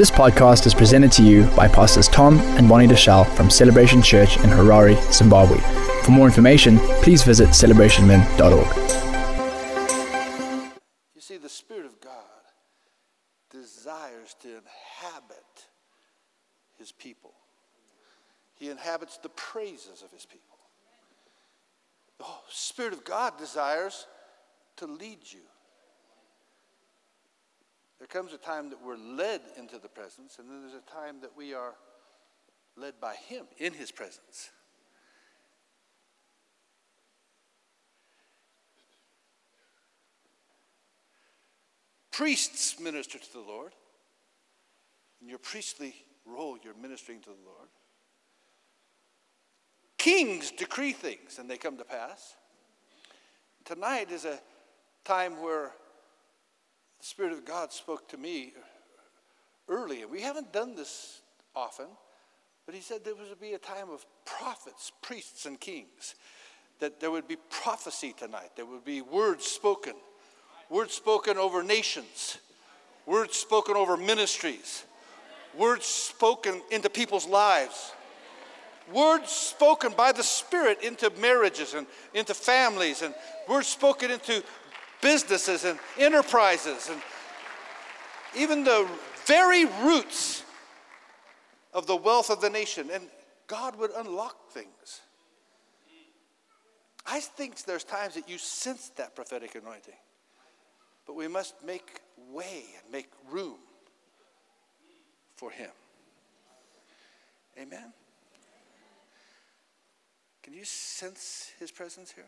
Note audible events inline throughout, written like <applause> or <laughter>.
This podcast is presented to you by Pastors Tom and Bonnie Deuschle from Celebration Church in Harare, Zimbabwe. For more information, please visit celebrationmen.org. You see, the Spirit of God desires to inhabit His people, He inhabits the praises of His people. The Spirit of God desires to lead you. There comes a time that we're led into the presence, and then there's a time that we are led by Him in His presence. Priests minister to the Lord. In your priestly role, you're ministering to the Lord. Kings decree things and they come to pass. Tonight is a time where the Spirit of God spoke to me early. And we haven't done this often, but He said there would be a time of prophets, priests, and kings. That there would be prophecy tonight, there would be words spoken, words spoken over nations, words spoken over ministries, words spoken into people's lives words spoken by the Spirit into marriages and into families, and words spoken into businesses and enterprises, and even the very roots of the wealth of the nation. And God would unlock things. I think there's times that you sense that prophetic anointing, but we must make way and make room for Him. Amen. Can you sense his presence here?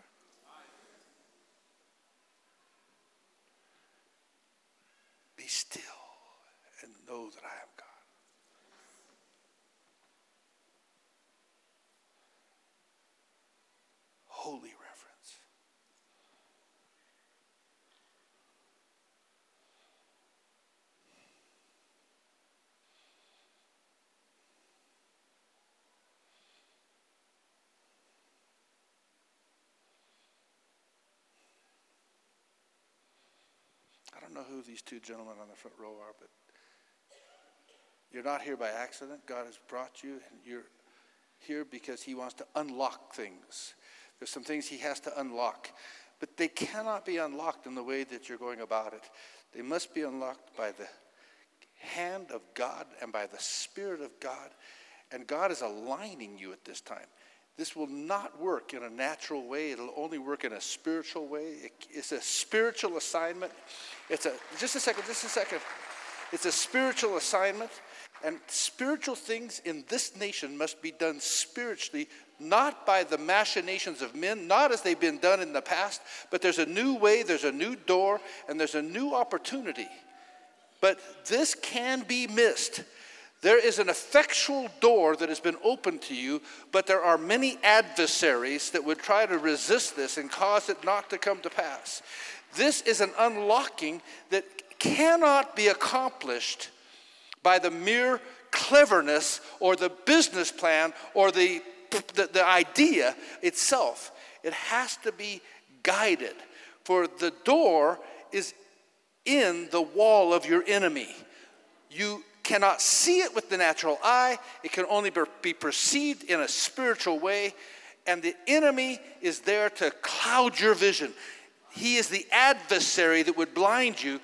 Be still and know that I am God. Holy don't know who these two gentlemen on the front row are, but you're not here by accident. God has brought you, and you're here because He wants to unlock things. There's some things He has to unlock, but they cannot be unlocked in the way that you're going about it. They must be unlocked by the hand of God and by the Spirit of God. And God is aligning you at this time. This will not work in a natural way. It'll only work in a spiritual way. It's a spiritual assignment. It's a, just a second, just a second. It's a spiritual assignment. And spiritual things in this nation must be done spiritually, not by the machinations of men, not as they've been done in the past, but there's a new way, there's a new door, and there's a new opportunity. But this can be missed. There is an effectual door that has been opened to you, but there are many adversaries that would try to resist this and cause it not to come to pass. This is an unlocking that cannot be accomplished by the mere cleverness or the business plan or the, the, the idea itself. It has to be guided, for the door is in the wall of your enemy. You cannot see it with the natural eye, it can only be perceived in a spiritual way. And the enemy is there to cloud your vision. He is the adversary that would blind you.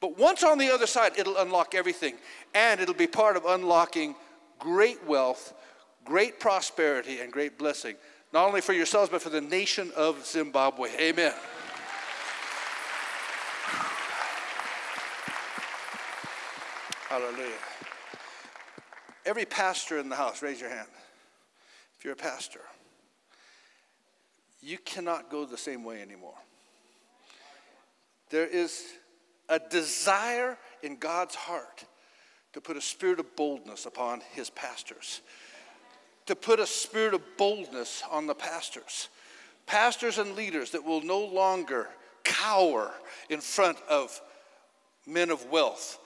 But once on the other side, it'll unlock everything. And it'll be part of unlocking great wealth, great prosperity, and great blessing, not only for yourselves, but for the nation of Zimbabwe. Amen. Hallelujah. Every pastor in the house, raise your hand. If you're a pastor, you cannot go the same way anymore. There is a desire in God's heart to put a spirit of boldness upon his pastors, to put a spirit of boldness on the pastors. Pastors and leaders that will no longer cower in front of men of wealth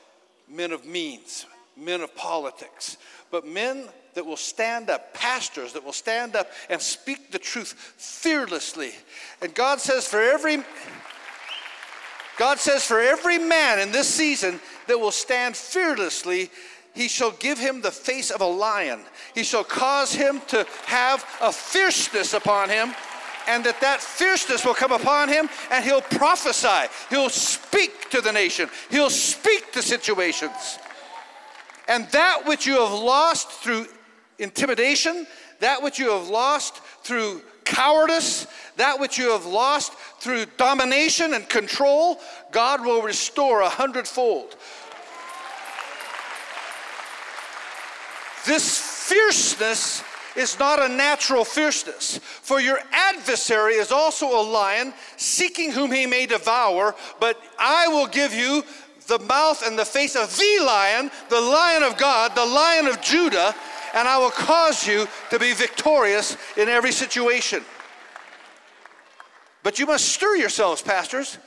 men of means, men of politics, but men that will stand up, pastors that will stand up and speak the truth fearlessly. And God says, for every God says, for every man in this season that will stand fearlessly, he shall give him the face of a lion. He shall cause him to have a fierceness upon him, and that that fierceness will come upon him, and he'll prophesy. He'll speak to the nation. He'll speak to situations. And that which you have lost through intimidation, that which you have lost through cowardice, that which you have lost through domination and control, God will restore a hundredfold. This fierceness is not a natural fierceness, for your adversary is also a lion, seeking whom he may devour, but I will give you the mouth and the face of the lion, the lion of God, the lion of Judah, and I will cause you to be victorious in every situation. But you must stir yourselves, pastors.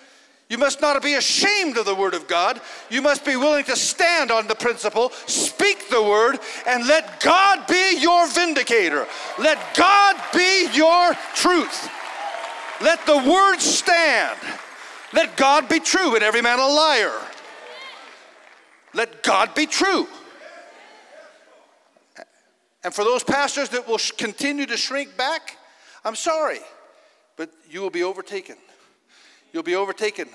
You must not be ashamed of the Word of God. You must be willing to stand on the principle, speak the Word, and let God be your vindicator. Let God be your truth. Let the Word stand. Let God be true and every man a liar. Let God be true. And for those pastors that will continue to shrink back, I'm sorry, but you will be overtaken. You'll be overtaken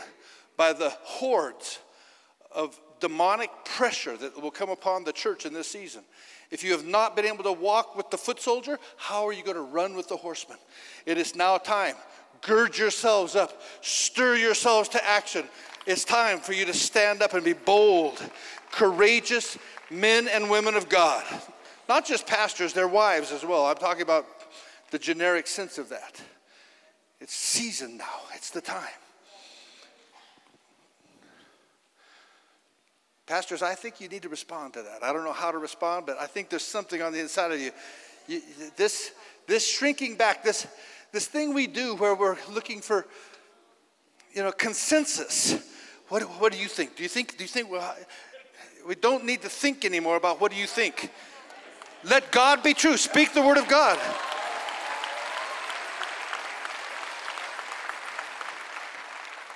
by the hordes of demonic pressure that will come upon the church in this season. If you have not been able to walk with the foot soldier, how are you going to run with the horseman? It is now time. Gird yourselves up, stir yourselves to action. It's time for you to stand up and be bold, courageous men and women of God. Not just pastors, their wives as well. I'm talking about the generic sense of that. It's season now, it's the time. Pastors, I think you need to respond to that. I don't know how to respond, but I think there's something on the inside of you. you this, this shrinking back, this, this thing we do where we're looking for, you know, consensus. What, what do you think? Do you think, do you think, well, we don't need to think anymore about what do you think. Let God be true. Speak the word of God.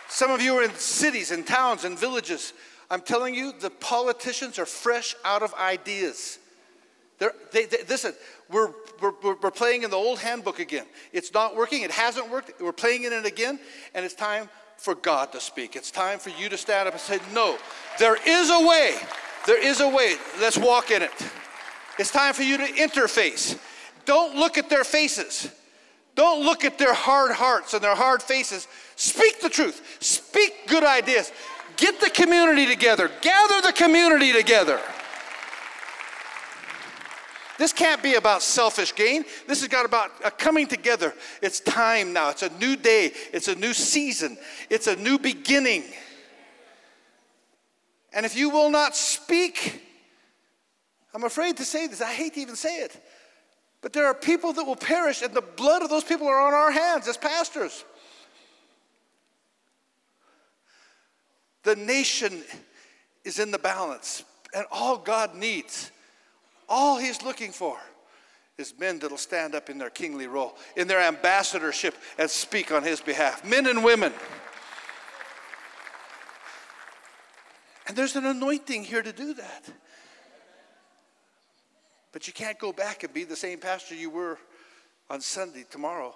Some of you are in cities and towns and villages. I'm telling you, the politicians are fresh out of ideas. They're, they, they, listen, we're, we're, we're playing in the old handbook again. It's not working, it hasn't worked. We're playing in it again, and it's time for God to speak. It's time for you to stand up and say, No, there is a way. There is a way. Let's walk in it. It's time for you to interface. Don't look at their faces. Don't look at their hard hearts and their hard faces. Speak the truth. Speak good ideas. Get the community together. Gather the community together. This can't be about selfish gain. This is got about a coming together. It's time now. It's a new day. It's a new season. It's a new beginning. And if you will not speak, I'm afraid to say this. I hate to even say it. But there are people that will perish, and the blood of those people are on our hands as pastors. The nation is in the balance, and all God needs, all He's looking for, is men that'll stand up in their kingly role, in their ambassadorship, and speak on His behalf. Men and women. And there's an anointing here to do that. But you can't go back and be the same pastor you were on Sunday tomorrow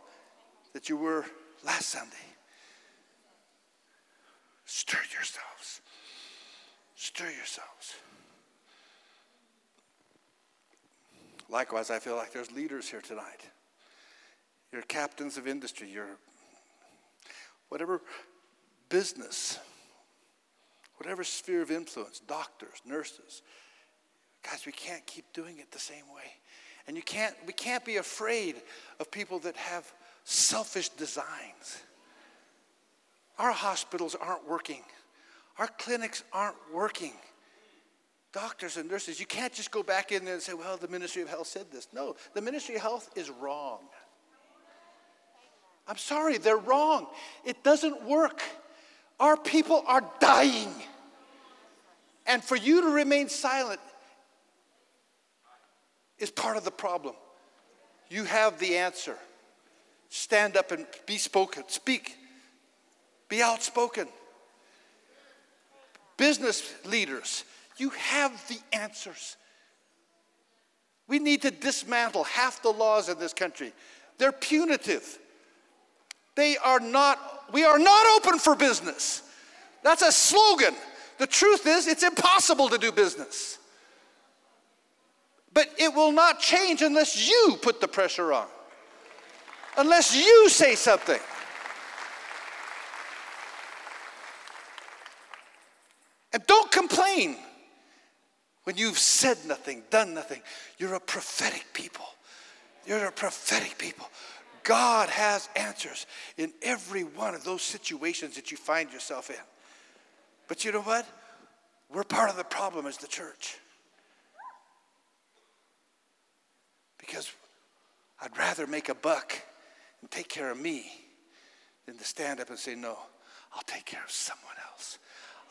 that you were last Sunday. Stir yourselves. Stir yourselves. Likewise, I feel like there's leaders here tonight. You're captains of industry, you're whatever business, whatever sphere of influence, doctors, nurses, Guys, we can't keep doing it the same way. And you can't, we can't be afraid of people that have selfish designs. Our hospitals aren't working. Our clinics aren't working. Doctors and nurses, you can't just go back in there and say, well, the Ministry of Health said this. No, the Ministry of Health is wrong. I'm sorry, they're wrong. It doesn't work. Our people are dying. And for you to remain silent is part of the problem. You have the answer. Stand up and be spoken. Speak. Be outspoken. Business leaders, You have the answers. We need to dismantle half the laws in this country. They're punitive. They are not, we are not open for business. That's a slogan. The truth is, it's impossible to do business. But it will not change unless you put the pressure on, unless you say something. And don't complain when you've said nothing, done nothing. You're a prophetic people. You're a prophetic people. God has answers in every one of those situations that you find yourself in. But you know what? We're part of the problem as the church. Because I'd rather make a buck and take care of me than to stand up and say, No, I'll take care of someone else.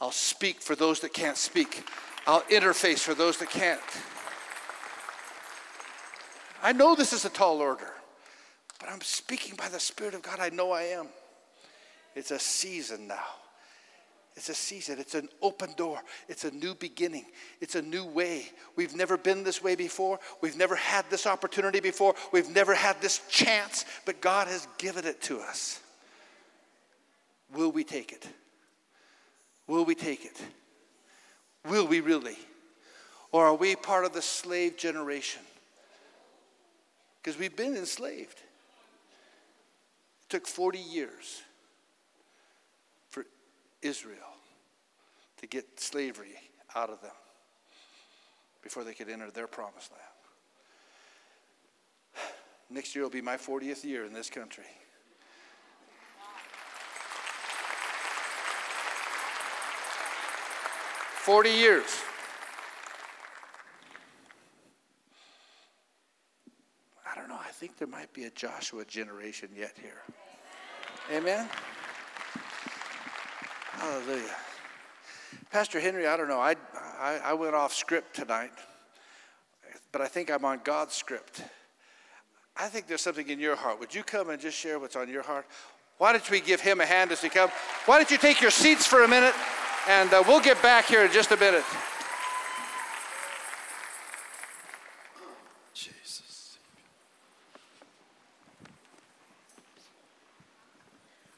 I'll speak for those that can't speak. I'll interface for those that can't. I know this is a tall order, but I'm speaking by the Spirit of God. I know I am. It's a season now. It's a season. It's an open door. It's a new beginning. It's a new way. We've never been this way before. We've never had this opportunity before. We've never had this chance, but God has given it to us. Will we take it? Will we take it? Will we really? Or are we part of the slave generation? Because we've been enslaved. It took 40 years for Israel to get slavery out of them before they could enter their promised land. <sighs> Next year will be my 40th year in this country. 40 years. I don't know. I think there might be a Joshua generation yet here. Amen. Hallelujah. Pastor Henry, I don't know. I, I, I went off script tonight, but I think I'm on God's script. I think there's something in your heart. Would you come and just share what's on your heart? Why don't we give him a hand as we come? Why don't you take your seats for a minute? And uh, we'll get back here in just a minute. Jesus.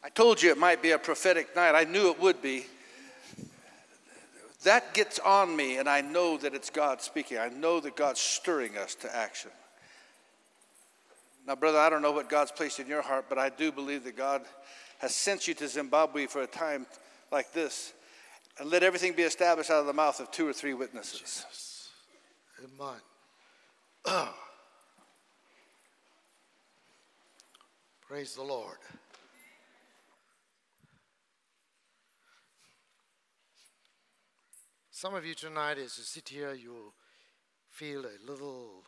I told you it might be a prophetic night. I knew it would be. That gets on me, and I know that it's God speaking. I know that God's stirring us to action. Now, brother, I don't know what God's placed in your heart, but I do believe that God has sent you to Zimbabwe for a time like this and let everything be established out of the mouth of two or three witnesses. Jesus. Amen. <clears throat> Praise the Lord. Some of you tonight, as you sit here, you feel a little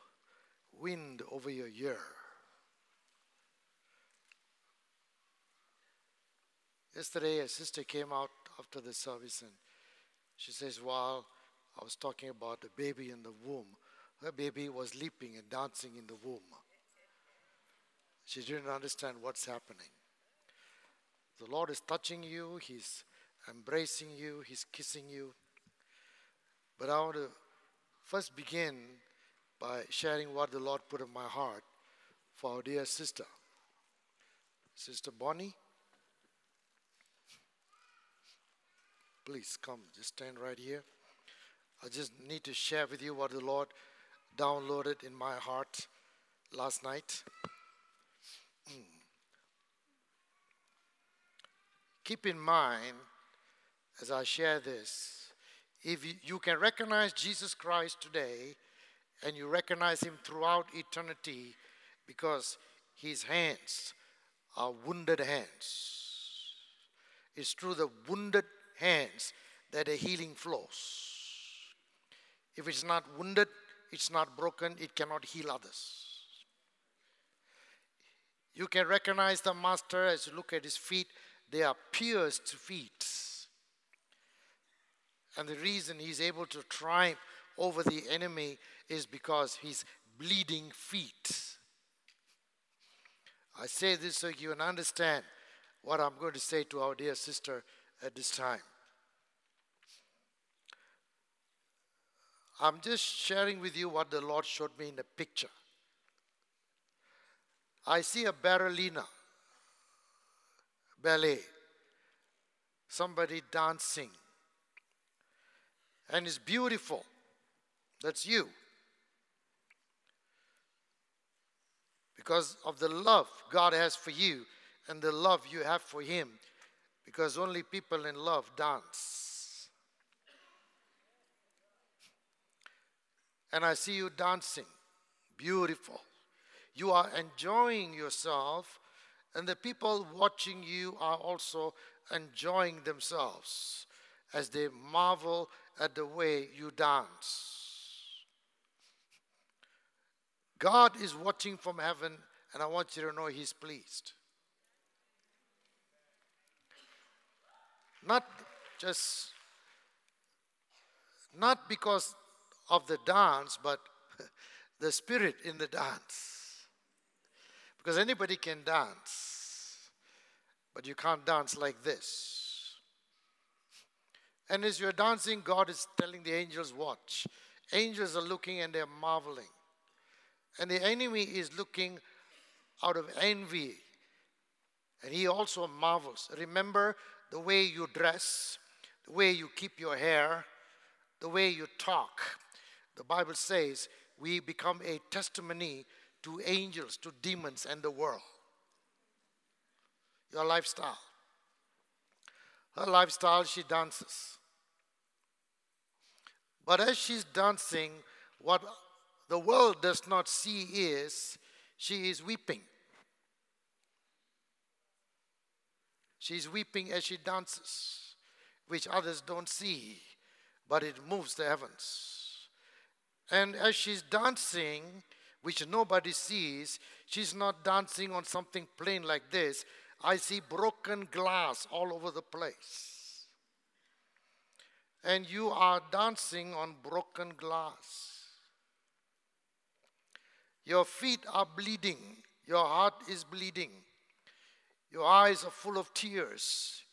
wind over your ear. Yesterday, a sister came out after the service and she says, While I was talking about the baby in the womb, her baby was leaping and dancing in the womb. She didn't understand what's happening. The Lord is touching you, He's embracing you, He's kissing you. But I want to first begin by sharing what the Lord put in my heart for our dear sister, Sister Bonnie. Please come, just stand right here. I just need to share with you what the Lord downloaded in my heart last night. Hmm. Keep in mind, as I share this, if you, can recognize Jesus Christ today and you recognize him throughout eternity because his hands are wounded hands. It's through the wounded hands that a healing flows. If it's not wounded, it's not broken, it cannot heal others. You can recognize the master as you look at his feet, they are pierced feet. And the reason he's able to triumph over the enemy is because he's bleeding feet. I say this so you can understand what I'm going to say to our dear sister at this time. I'm just sharing with you what the Lord showed me in a picture. I see a ballerina, ballet, somebody dancing, and it's beautiful. That's you. Because of the love God has for you and the love you have for Him, because only people in love dance. And I see you dancing, beautiful. You are enjoying yourself, and the people watching you are also enjoying themselves as they marvel at the way you dance. God is watching from heaven, and I want you to know He's pleased. Not just, not because of the dance, but <laughs> the spirit in the dance. Because anybody can dance, but you can't dance like this. And as you're dancing, God is telling the angels, Watch. Angels are looking and they're marveling. And the enemy is looking out of envy. And he also marvels. Remember the way you dress, the way you keep your hair, the way you talk. The Bible says we become a testimony to angels, to demons, and the world. Your lifestyle. Her lifestyle, she dances. But as she's dancing, what the world does not see is she is weeping. She's weeping as she dances, which others don't see, but it moves the heavens. And as she's dancing, which nobody sees. She's not dancing on something plain like this. I see broken glass all over the place. And you are dancing on broken glass. Your feet are bleeding. Your heart is bleeding. Your eyes are full of tears.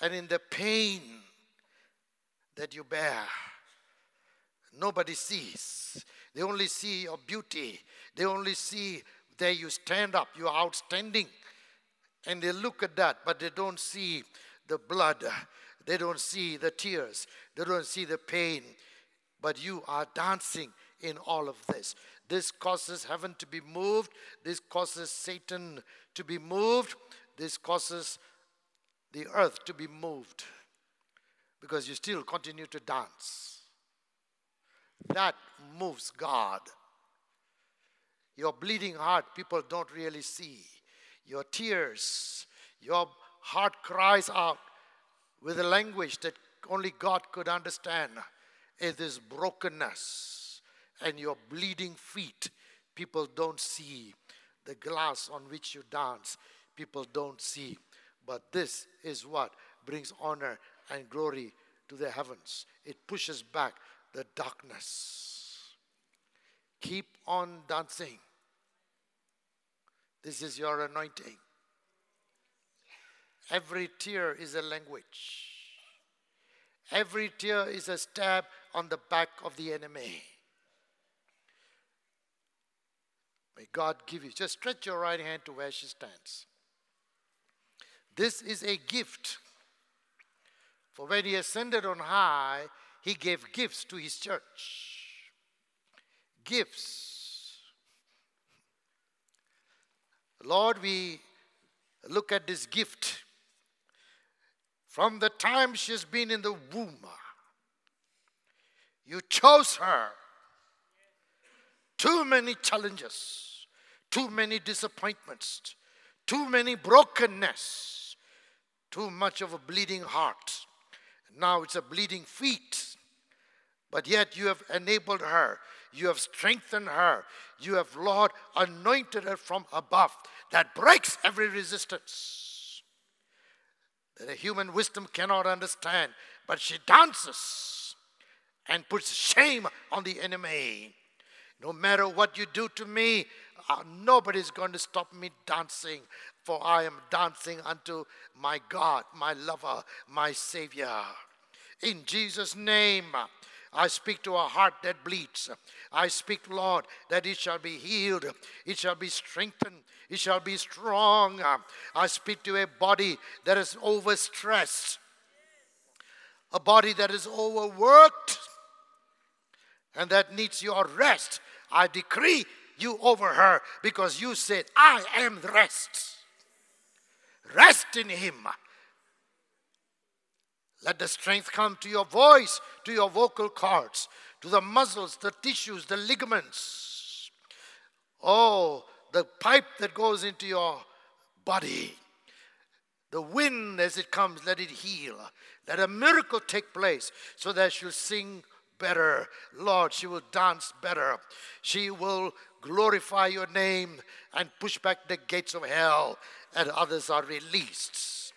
And in the pain that you bear, nobody sees. They only see your beauty. They only see there you stand up, you're outstanding. And they look at that, but they don't see the blood. They don't see the tears. They don't see the pain. But you are dancing in all of this. This causes heaven to be moved. This causes Satan to be moved. This causes the earth to be moved. Because you still continue to dance. That moves God. Your bleeding heart, people don't really see. Your tears, your heart cries out with a language that only God could understand. It is brokenness and your bleeding feet. People don't see. The glass on which you dance, people don't see. But this is what brings honor and glory to the heavens. It pushes back the darkness. Keep on dancing. This is your anointing. Every tear is a language. Every tear is a stab on the back of the enemy. May God give you. Just stretch your right hand to where she stands. This is a gift. For when he ascended on high, he gave gifts to his church. Gifts. Lord, we look at this gift. From the time she's been in the womb, you chose her. Too many challenges, too many disappointments, too many brokenness, too much of a bleeding heart. Now it's a bleeding feet. But yet you have enabled her. You have strengthened her. You have, Lord, anointed her from above that breaks every resistance that a human wisdom cannot understand. But she dances and puts shame on the enemy. No matter what you do to me, uh, nobody's going to stop me dancing, for I am dancing unto my God, my lover, my Savior. In Jesus' name. I speak to a heart that bleeds. I speak, Lord, that it shall be healed, it shall be strengthened, it shall be strong. I speak to a body that is overstressed, a body that is overworked, and that needs your rest. I decree you over her because you said, I am the rest. Rest in Him. Let the strength come to your voice, to your vocal cords, to the muscles, the tissues, the ligaments. Oh, the pipe that goes into your body. The wind as it comes, let it heal. Let a miracle take place so that she'll sing better. Lord, she will dance better. She will glorify your name and push back the gates of hell, and others are released.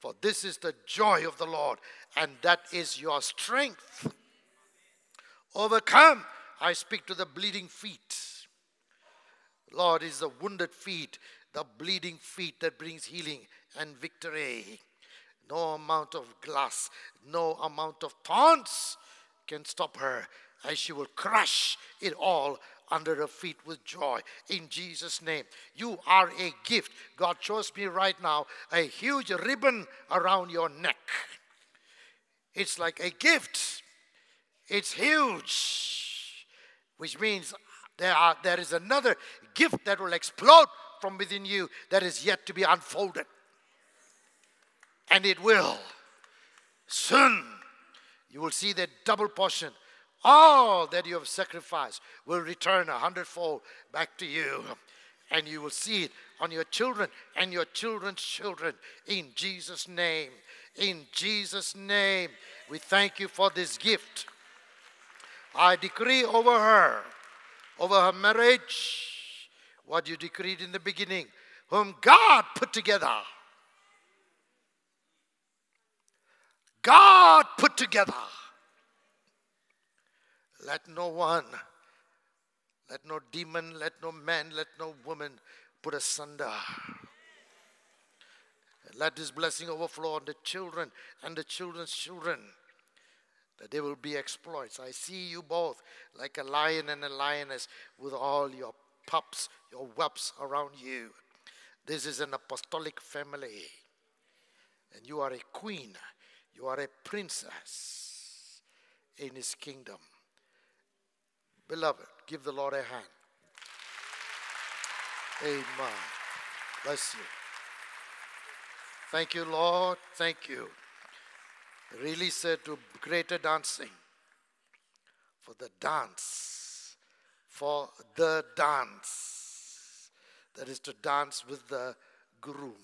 For this is the joy of the Lord, and that is your strength. Overcome. I speak to the bleeding feet. Lord, is the wounded feet, the bleeding feet that brings healing and victory. No amount of glass, no amount of taunts can stop her, as she will crush it all under her feet with joy in Jesus' name. You are a gift. God shows me right now a huge ribbon around your neck. It's like a gift, it's huge, which means there, are, there is another gift that will explode from within you that is yet to be unfolded. And it will. Soon, you will see that double portion all that you have sacrificed will return a hundredfold back to you. And you will see it on your children and your children's children in Jesus' name. In Jesus' name, we thank you for this gift. I decree over her, over her marriage, what you decreed in the beginning, whom God put together. God put together let no one, let no demon, let no man, let no woman put asunder. Let this blessing overflow on the children and the children's children, that they will be exploits. I see you both like a lion and a lioness with all your pups, your whelps around you. This is an apostolic family. And you are a queen, you are a princess in his kingdom. Beloved, give the Lord a hand. Amen. Bless you. Thank you, Lord. Thank you. Really said to greater dancing for the dance, for the dance. That is to dance with the groom.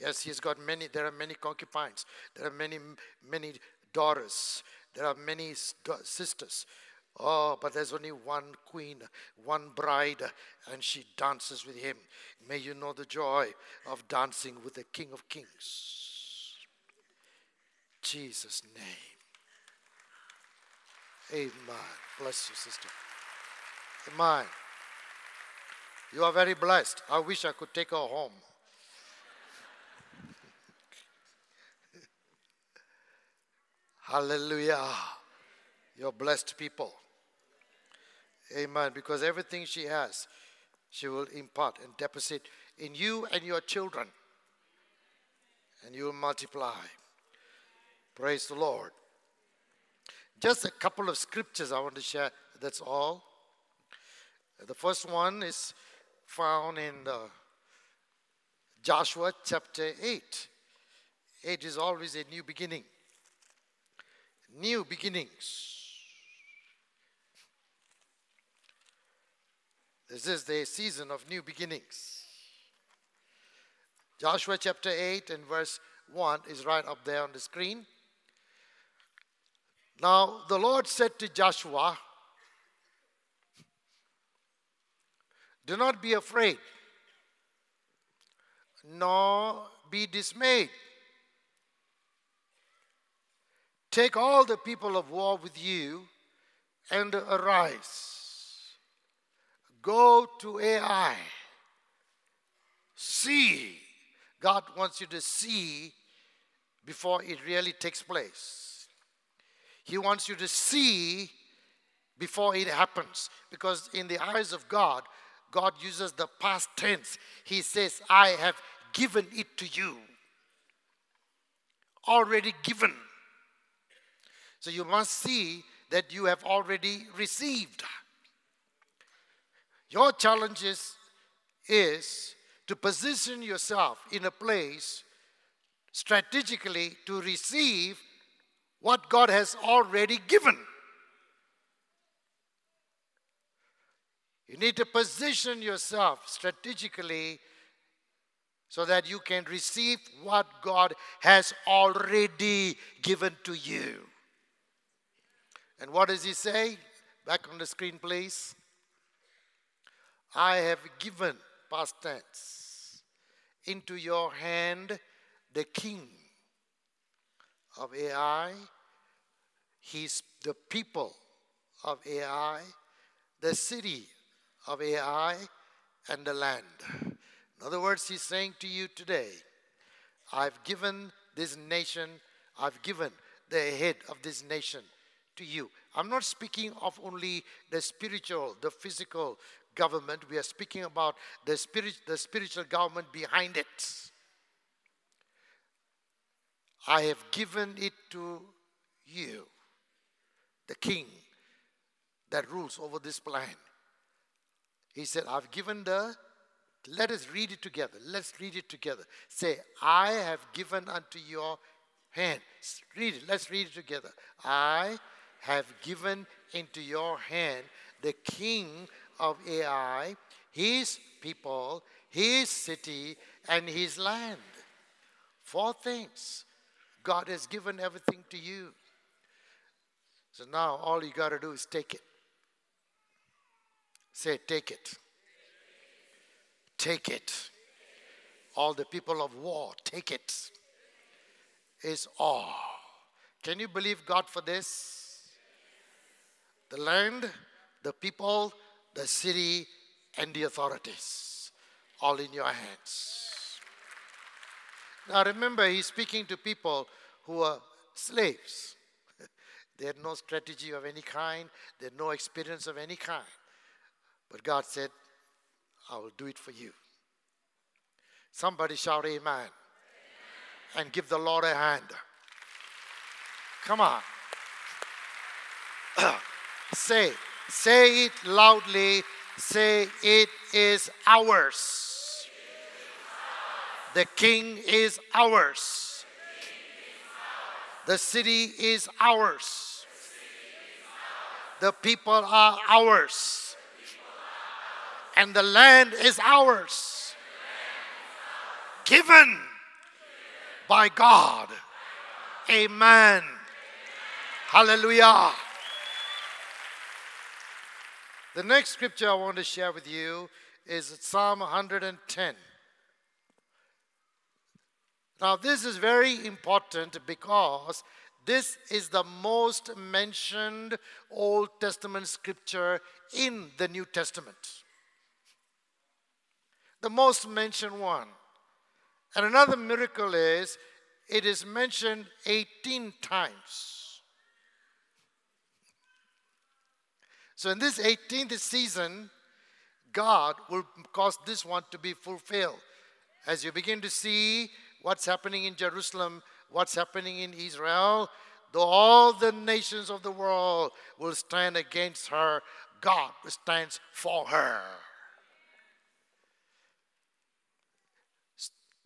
Yes, he's got many, there are many concubines, there are many, many daughters, there are many sisters. Oh, but there's only one queen, one bride, and she dances with him. May you know the joy of dancing with the King of Kings. Jesus' name. Amen. Bless you, sister. Amen. You are very blessed. I wish I could take her home. Hallelujah. You're blessed people. Amen. Because everything she has, she will impart and deposit in you and your children. And you will multiply. Praise the Lord. Just a couple of scriptures I want to share. That's all. The first one is found in uh, Joshua chapter 8. 8 is always a new beginning new beginnings. This is the season of new beginnings. Joshua chapter 8 and verse 1 is right up there on the screen. Now, the Lord said to Joshua, Do not be afraid, nor be dismayed. Take all the people of war with you and arise. Go to Ai. See. God wants you to see before it really takes place. He wants you to see before it happens. Because in the eyes of God, God uses the past tense. He says, I have given it to you. Already given. So you must see that you have already received. Your challenge is, is to position yourself in a place strategically to receive what God has already given. You need to position yourself strategically so that you can receive what God has already given to you. And what does he say? Back on the screen, please. I have given, past tense, into your hand the king of Ai, he's the people of Ai, the city of Ai, and the land. In other words, he's saying to you today, I've given this nation, I've given the head of this nation to you. I'm not speaking of only the spiritual, the physical government. We are speaking about the, spirit, the spiritual government behind it. I have given it to you, the king that rules over this land. He said, I've given the, let us read it together. Let's read it together. Say, I have given unto your hand. Read it. Let's read it together. I have given into your hand the king of Ai, his people, his city, and his land. Four things. God has given everything to you. So now all you got to do is take it. Say, take it. Take it. All the people of war, take it. it. Is all. Can you believe God for this? The land, the people, the city, and the authorities, all in your hands. Now remember, he's speaking to people who are slaves. <laughs> they had no strategy of any kind, they had no experience of any kind. But God said, I will do it for you. Somebody shout amen. amen. And give the Lord a hand. Come on. <clears throat> say, say it loudly. Say, it is ours. The king is ours. The city is ours. The people are ours. And the land is ours. Given by God. Amen. Hallelujah. The next scripture I want to share with you is Psalm 110. Now, this is very important because this is the most mentioned Old Testament scripture in the New Testament. The most mentioned one. And another miracle is it is mentioned 18 times. So, in this 18th season, God will cause this one to be fulfilled. As you begin to see what's happening in Jerusalem, what's happening in Israel, though all the nations of the world will stand against her, God stands for her.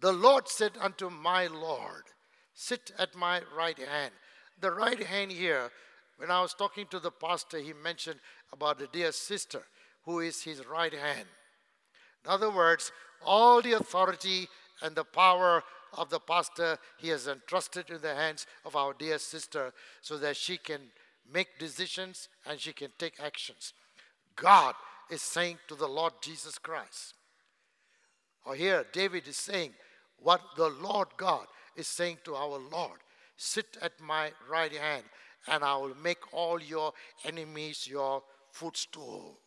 The Lord said unto my Lord, Sit at my right hand. The right hand here, when I was talking to the pastor, he mentioned about the dear sister who is his right hand. In other words, all the authority and the power of the pastor he has entrusted in the hands of our dear sister so that she can make decisions and she can take actions. God is saying to the Lord Jesus Christ. Or here, David is saying what the Lord God is saying to our Lord Sit at my right hand, and I will make all your enemies your footstool.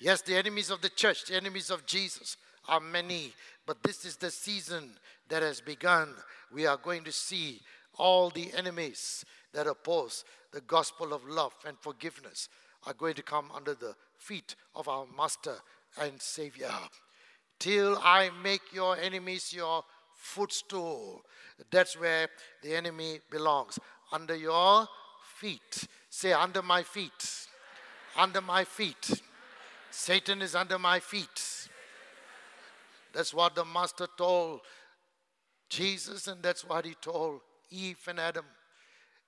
Yes, the enemies of the church, the enemies of Jesus are many, but this is the season that has begun. We are going to see all the enemies that oppose the gospel of love and forgiveness are going to come under the feet of our Master and Savior. Till I make your enemies your footstool. That's where the enemy belongs. Under your feet. Say, under my feet. Under my feet. Satan is under my feet. That's what the Master told Jesus, and that's what he told Eve and Adam.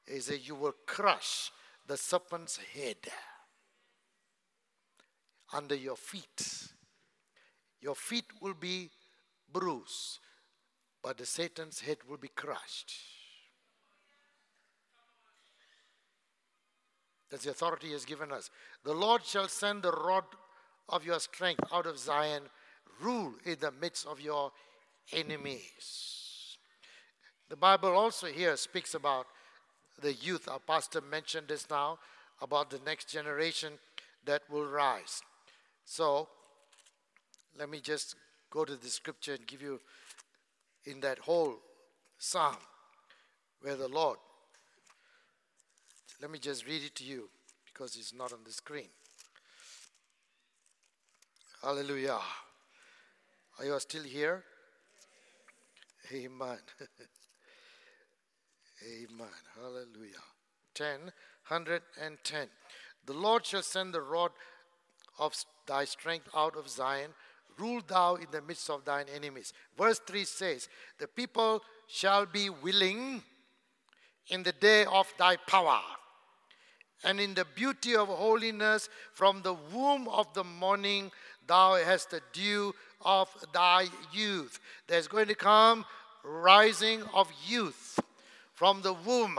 He said, You will crush the serpent's head under your feet. Your feet will be bruised, but the Satan's head will be crushed. That's the authority he has given us. The Lord shall send the rod of your strength out of Zion, rule in the midst of your enemies. The Bible also here speaks about the youth. Our pastor mentioned this now about the next generation that will rise. So, let me just go to the scripture and give you in that whole psalm where the Lord, let me just read it to you because it's not on the screen. Hallelujah. Are you still here? Amen. <laughs> Amen. Hallelujah. 10, 110. The Lord shall send the rod of thy strength out of Zion. Rule thou in the midst of thine enemies. Verse 3 says, The people shall be willing in the day of thy power and in the beauty of holiness from the womb of the morning thou hast the dew of thy youth there's going to come rising of youth from the womb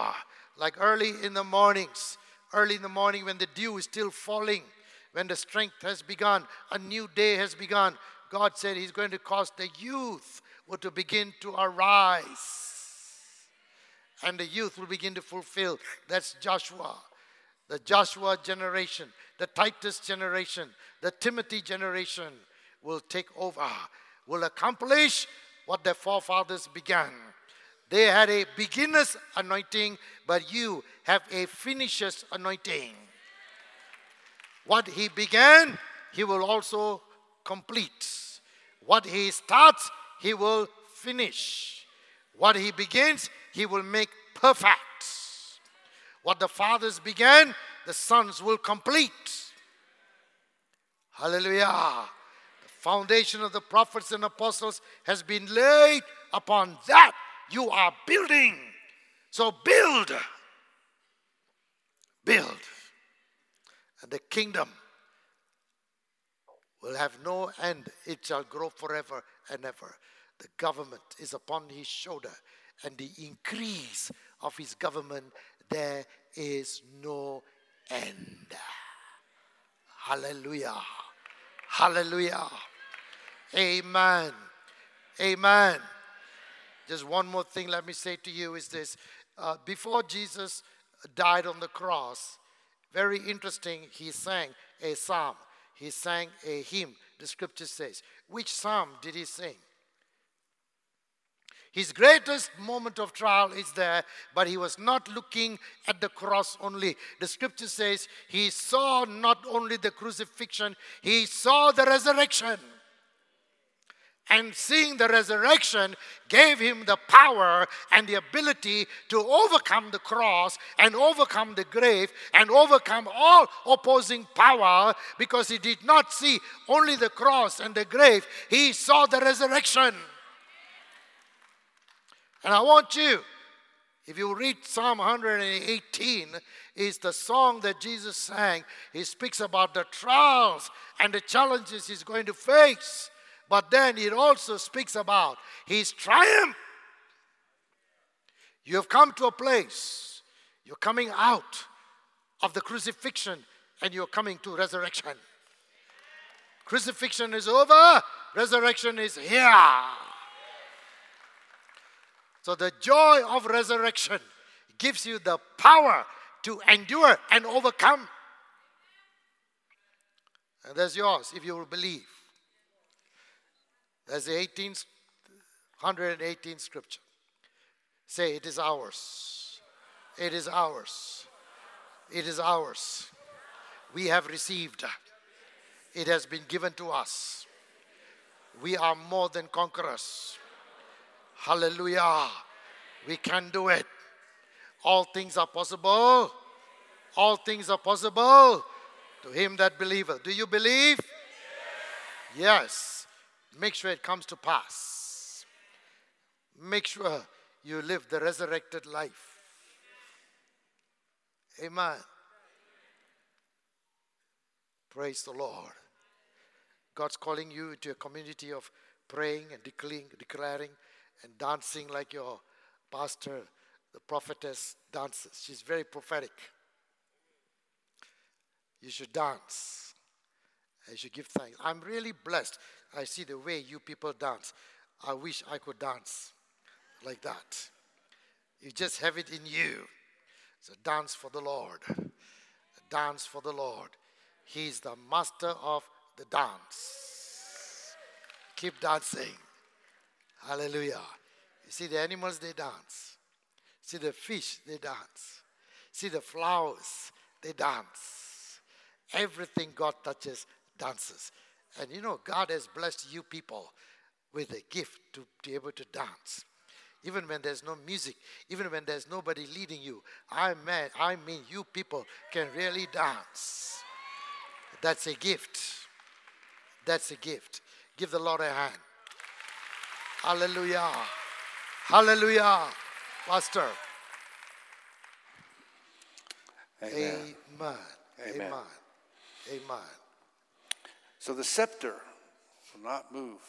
like early in the mornings early in the morning when the dew is still falling when the strength has begun, a new day has begun. God said He's going to cause the youth to begin to arise. And the youth will begin to fulfill. That's Joshua, the Joshua generation, the Titus generation, the Timothy generation will take over, will accomplish what their forefathers began. They had a beginner's anointing, but you have a finisher's anointing. What he began, he will also complete. What he starts, he will finish. What he begins, he will make perfect. What the fathers began, the sons will complete. Hallelujah. The foundation of the prophets and apostles has been laid upon that you are building. So build. Build and the kingdom will have no end. It shall grow forever and ever. The government is upon his shoulder, and the increase of his government, there is no end. Hallelujah. Hallelujah. Amen. Amen. Just one more thing let me say to you is this. Uh, before Jesus died on the cross, very interesting, he sang a psalm. He sang a hymn, the scripture says. Which psalm did he sing? His greatest moment of trial is there, but he was not looking at the cross only. The scripture says he saw not only the crucifixion, he saw the resurrection and seeing the resurrection gave him the power and the ability to overcome the cross and overcome the grave and overcome all opposing power because he did not see only the cross and the grave, he saw the resurrection. And I want you, if you read Psalm 118, is the song that Jesus sang. He speaks about the trials and the challenges he's going to face. But then it also speaks about his triumph. You have come to a place, you're coming out of the crucifixion and you're coming to resurrection. Crucifixion is over, resurrection is here. So the joy of resurrection gives you the power to endure and overcome. And that's yours if you will believe. That's the 18th, 118th scripture. Say, it is ours. It is ours. It is ours. We have received. It has been given to us. We are more than conquerors. Hallelujah. We can do it. All things are possible. All things are possible to him that believeth. Do you believe? Yes. Make sure it comes to pass. Make sure you live the resurrected life. Amen. Praise the Lord. God's calling you to a community of praying and declaring, declaring and dancing like your pastor, the prophetess, dances. She's very prophetic. You should dance. You should give thanks. I'm really blessed. I see the way you people dance. I wish I could dance like that. You just have it in you. So dance for the Lord. Dance for the Lord. He's the master of the dance. Keep dancing. Hallelujah. You see the animals, they dance. See the fish, they dance. See the flowers, they dance. Everything God touches dances. And you know, God has blessed you people with a gift to be able to dance. Even when there's no music, even when there's nobody leading you, I mean, I mean, you people can really dance. That's a gift. That's a gift. Give the Lord a hand. Hallelujah. Hallelujah. Pastor. Amen. Amen. Amen. Amen. So the scepter will not move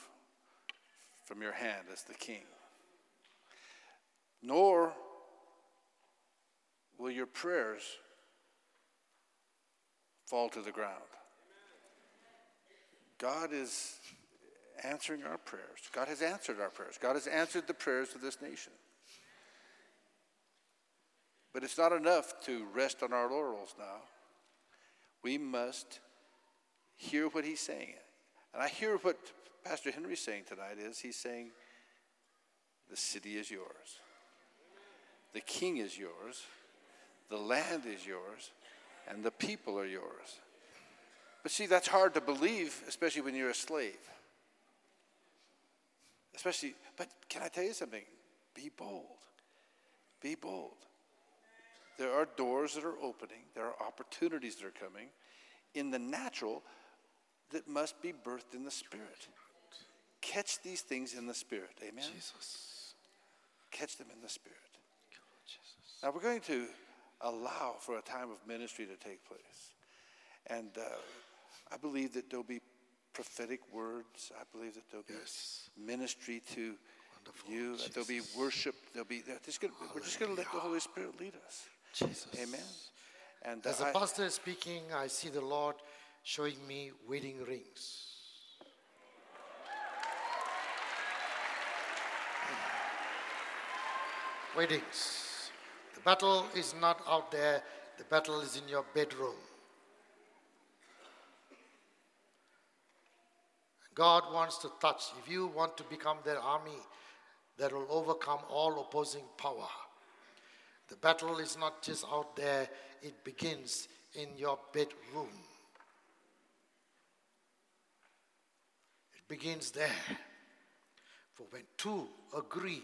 from your hand as the king, nor will your prayers fall to the ground. God is answering our prayers. God has answered our prayers. God has answered the prayers of this nation. But it's not enough to rest on our laurels now. We must hear what he's saying. And I hear what Pastor Henry's saying tonight is he's saying the city is yours. The king is yours. The land is yours. And the people are yours. But see, that's hard to believe, especially when you're a slave. Especially, but can I tell you something? Be bold. Be bold. There are doors that are opening, there are opportunities that are coming in the natural that must be birthed in the spirit. Catch these things in the spirit. Amen. Jesus. Catch them in the spirit. Now we're going to allow for a time of ministry to take place. And uh, I believe that there'll be prophetic words. I believe that there'll be Yes. ministry to Wonderful. you. That there'll be worship. There'll be. just gonna, we're just going to let the Holy Spirit lead us. Jesus. Amen. And As the I- pastor is speaking, I see the Lord showing me wedding rings. Weddings. The battle is not out there, the battle is in your bedroom. God wants to touch. If you want to become their army that will overcome all opposing power, the battle is not just out there, it begins in your bedroom. It begins there. For when two agree,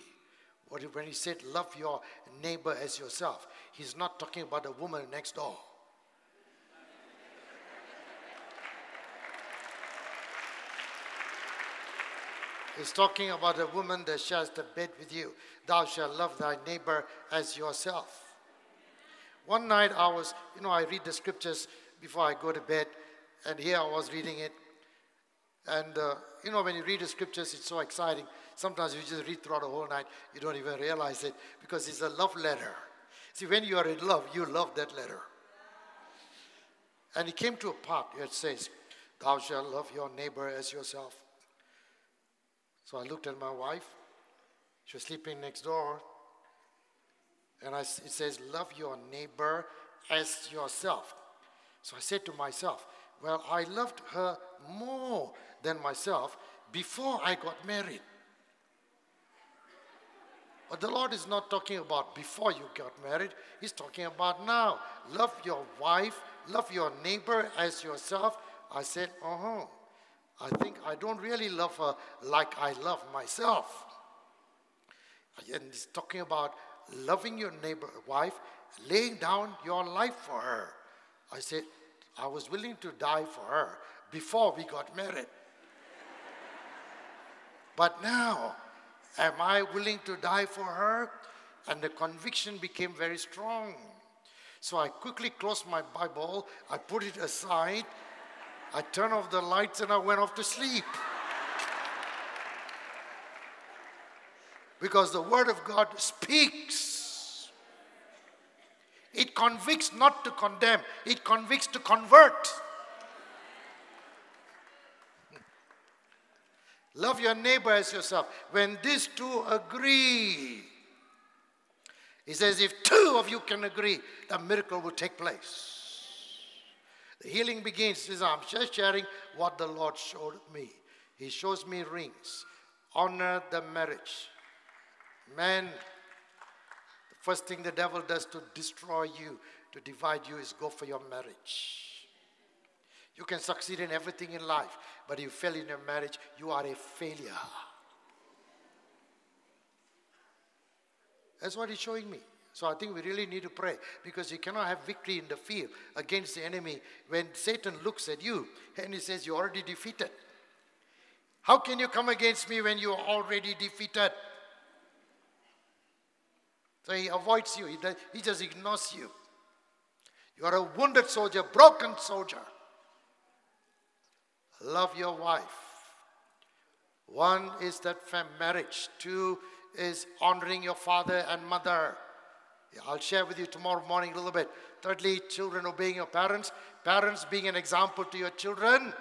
when he said, Love your neighbor as yourself, he's not talking about the woman next door. He's talking about a woman that shares the bed with you. Thou shalt love thy neighbor as yourself. One night I was, you know, I read the scriptures before I go to bed, and here I was reading it. And, uh, you know, when you read the scriptures, it's so exciting. Sometimes you just read throughout the whole night, you don't even realize it because it's a love letter. See, when you are in love, you love that letter. And it came to a part where it says, Thou shalt love your neighbor as yourself. So I looked at my wife. She was sleeping next door. And I, it says, Love your neighbor as yourself. So I said to myself, Well, I loved her more than myself before I got married. But the Lord is not talking about before you got married, He's talking about now. Love your wife, love your neighbor as yourself. I said, uh huh. I think I don't really love her like I love myself. And he's talking about loving your neighbor, wife, laying down your life for her. I said, I was willing to die for her before we got married. but now, am I willing to die for her? And the conviction became very strong. So I quickly closed my Bible, I put it aside, I turned off the lights, and I went off to sleep. Because the Word of God speaks. It convicts not to condemn, it convicts to convert. Love your neighbor as yourself. When these two agree, he says, if two of you can agree, the miracle will take place. The healing begins. Says, I'm just sharing what the Lord showed me. He shows me rings. Honor the marriage. Man, the first thing the devil does to destroy you, to divide you, is go for your marriage. You can succeed in everything in life, but if you fail in your marriage, you are a failure. That's what he's showing me. So I think we really need to pray because you cannot have victory in the field against the enemy when Satan looks at you and he says, You're already defeated. How can you come against me when you're already defeated? So he avoids you, he just ignores you. You are a wounded soldier, broken soldier. Love your wife. One is that marriage, two is honoring your father and mother. I'll share with you tomorrow morning a little bit. Thirdly, children obeying your parents, parents being an example to your children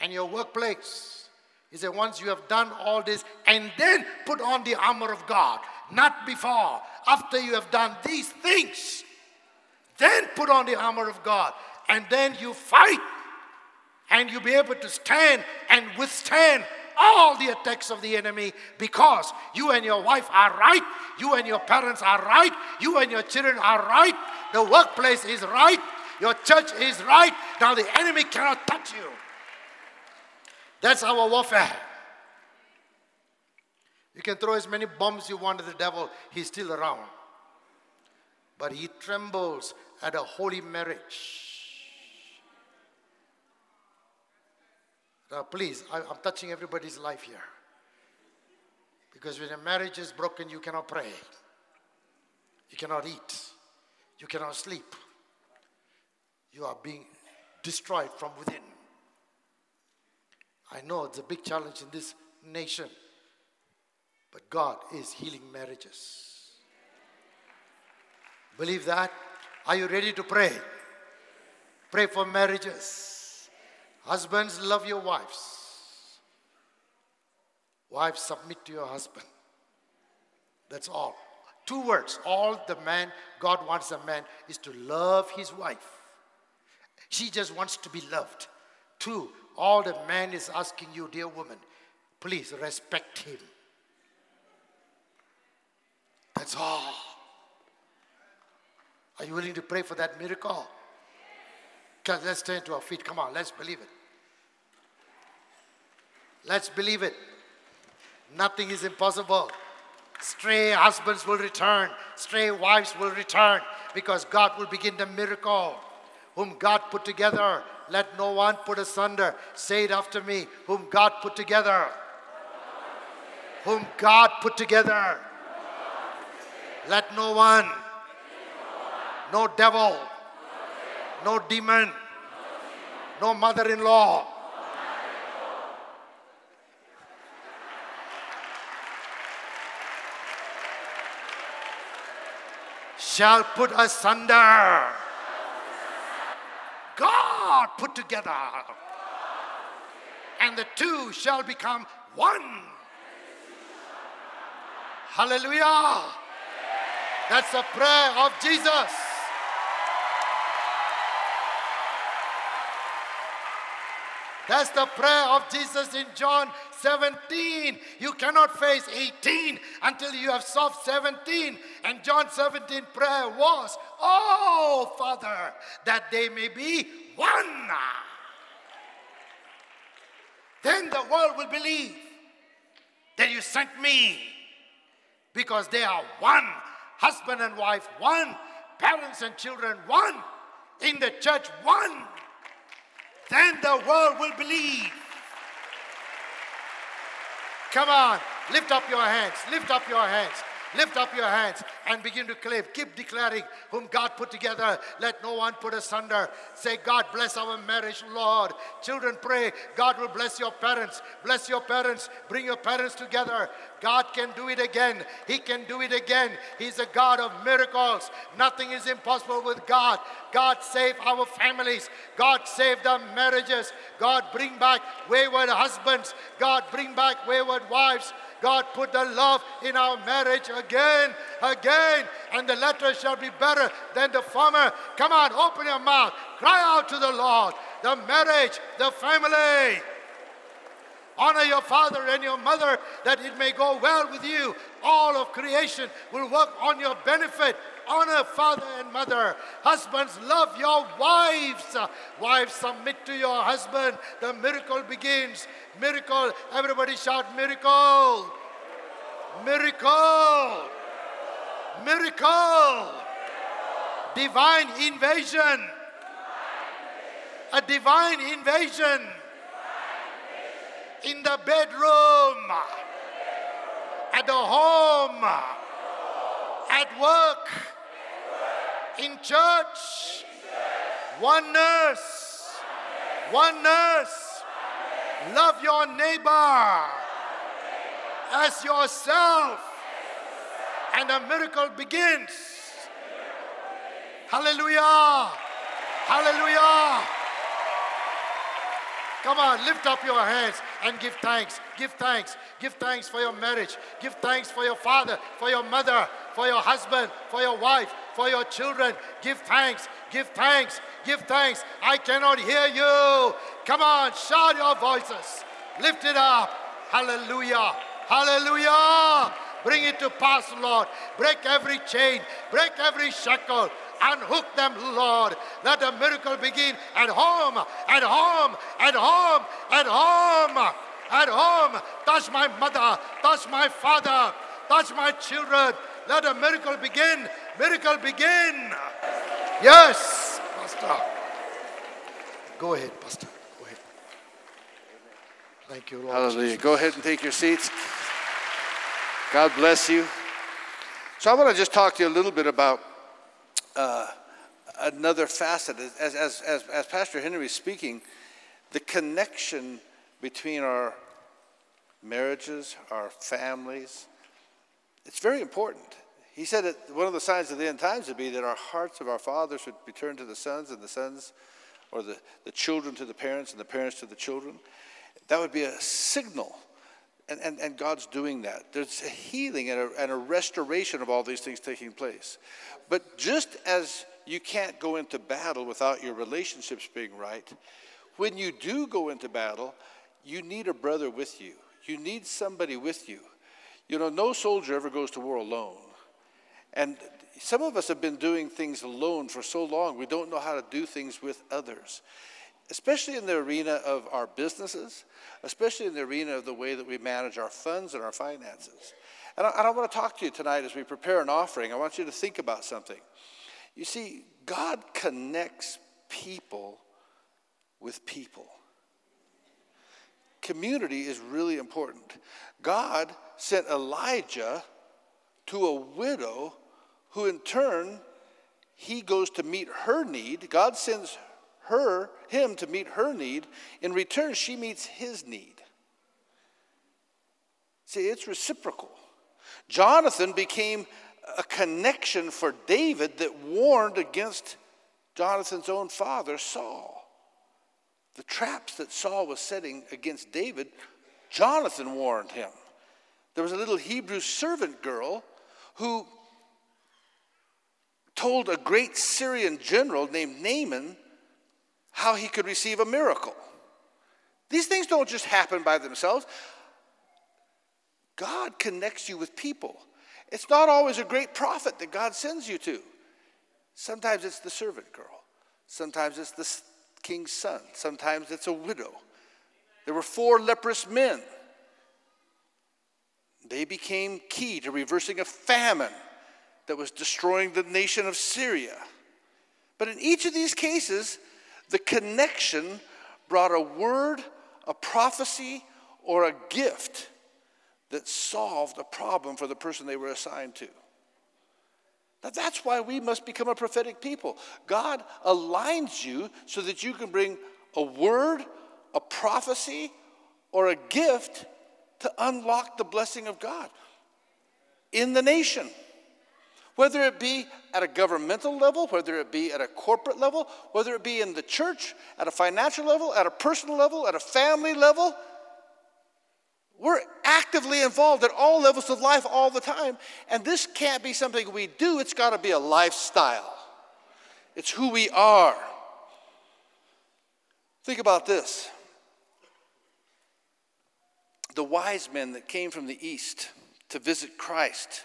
and your workplace. He said, once you have done all this, and then put on the armor of God, not before. After you have done these things, then put on the armor of God, and then you fight, and you'll be able to stand and withstand all the attacks of the enemy because you and your wife are right, you and your parents are right, you and your children are right, the workplace is right, your church is right. Now the enemy cannot touch you. That's our warfare. You can throw as many bombs you want at the devil, he's still around. But he trembles at a holy marriage. Now, please, I, I'm touching everybody's life here. Because when a marriage is broken, you cannot pray, you cannot eat, you cannot sleep. You are being destroyed from within. I know it's a big challenge in this nation, but God is healing marriages. Believe that? Are you ready to pray? Pray for marriages. Husbands, love your wives. Wives, submit to your husband. That's all. Two words. All the man, God wants a man, is to love his wife. She just wants to be loved. Two, all the man is asking you, dear woman, please respect him. That's all. Are you willing to pray for that miracle? Let's stand to our feet. Come on, let's believe it. Let's believe it. Nothing is impossible. Stray husbands will return, stray wives will return because God will begin the miracle. Whom God put together, let no one put asunder. Say it after me. Whom God put together. Whom God put together. Let no one, no devil, no demon, no mother in law, shall put asunder. God put together. And the two shall become one. Hallelujah. That's the prayer of Jesus. That's the prayer of Jesus in John 17. You cannot face 18 until you have solved 17. And John 17 prayer was, Oh, Father, that they may be one. Then the world will believe that you sent me because they are one. Husband and wife, one. Parents and children, one. In the church, one then the world will believe. Come on, lift up your hands, lift up your hands. Lift up your hands and begin to claim. Keep declaring whom God put together. Let no one put asunder. Say, God bless our marriage, Lord. Children, pray. God will bless your parents. Bless your parents. Bring your parents together. God can do it again. He can do it again. He's a God of miracles. Nothing is impossible with God. God save our families. God save the marriages. God bring back wayward husbands. God bring back wayward wives. God, put the love in our marriage again, again, and the latter shall be better than the former. Come on, open your mouth, cry out to the Lord. The marriage, the family. Honor your father and your mother that it may go well with you. All of creation will work on your benefit. Honor father and mother. Husbands, love your wives. Wives, submit to your husband. The miracle begins. Miracle. Everybody shout miracle. Miracle. Miracle. Divine invasion. A divine invasion. In the bedroom. At the home. At work. In church. Oneness. Oneness Love your neighbor as yourself. And a miracle begins. Hallelujah. Hallelujah. Come on, lift up your hands and give thanks. Give thanks. Give thanks for your marriage. Give thanks for your father, for your mother, for your husband, for your wife, for your children. Give thanks. Give thanks. Give thanks. I cannot hear you. Come on, shout your voices. Lift it up. Hallelujah. Hallelujah. Bring it to pass, Lord. Break every chain, break every shackle. Unhook them, Lord. Let the miracle begin at home, at home, at home, at home, at home. Touch my mother, touch my father, touch my children. Let the miracle begin. Miracle begin. Yes, Pastor. Go ahead, Pastor. Go ahead. Thank you, Lord. Hallelujah. Jesus. Go ahead and take your seats. God bless you. So I want to just talk to you a little bit about uh, another facet. As, as, as, as Pastor Henry is speaking, the connection between our marriages, our families, it's very important. He said that one of the signs of the end times would be that our hearts of our fathers would be turned to the sons, and the sons, or the, the children to the parents, and the parents to the children. That would be a signal. And, and, and God's doing that. There's a healing and a, and a restoration of all these things taking place. But just as you can't go into battle without your relationships being right, when you do go into battle, you need a brother with you. You need somebody with you. You know, no soldier ever goes to war alone. And some of us have been doing things alone for so long, we don't know how to do things with others, especially in the arena of our businesses, especially in the arena of the way that we manage our funds and our finances. And I, and I want to talk to you tonight as we prepare an offering. I want you to think about something. You see, God connects people with people. Community is really important. God sent Elijah to a widow who in turn he goes to meet her need. God sends her him to meet her need. In return, she meets his need. See, it's reciprocal. Jonathan became a connection for David that warned against Jonathan's own father, Saul. The traps that Saul was setting against David, Jonathan warned him. There was a little Hebrew servant girl who told a great Syrian general named Naaman how he could receive a miracle. These things don't just happen by themselves. God connects you with people. It's not always a great prophet that God sends you to. Sometimes it's the servant girl. Sometimes it's the king's son. Sometimes it's a widow. There were four leprous men. They became key to reversing a famine that was destroying the nation of Syria. But in each of these cases, the connection brought a word, a prophecy, or a gift that solved a problem for the person they were assigned to. Now, that's why we must become a prophetic people. God aligns you so that you can bring a word, a prophecy, or a gift to unlock the blessing of God in the nation. Whether it be at a governmental level, whether it be at a corporate level, whether it be in the church, at a financial level, at a personal level, at a family level, we're actively involved at all levels of life all the time. And this can't be something we do, it's got to be a lifestyle. It's who we are. Think about this the wise men that came from the east to visit Christ,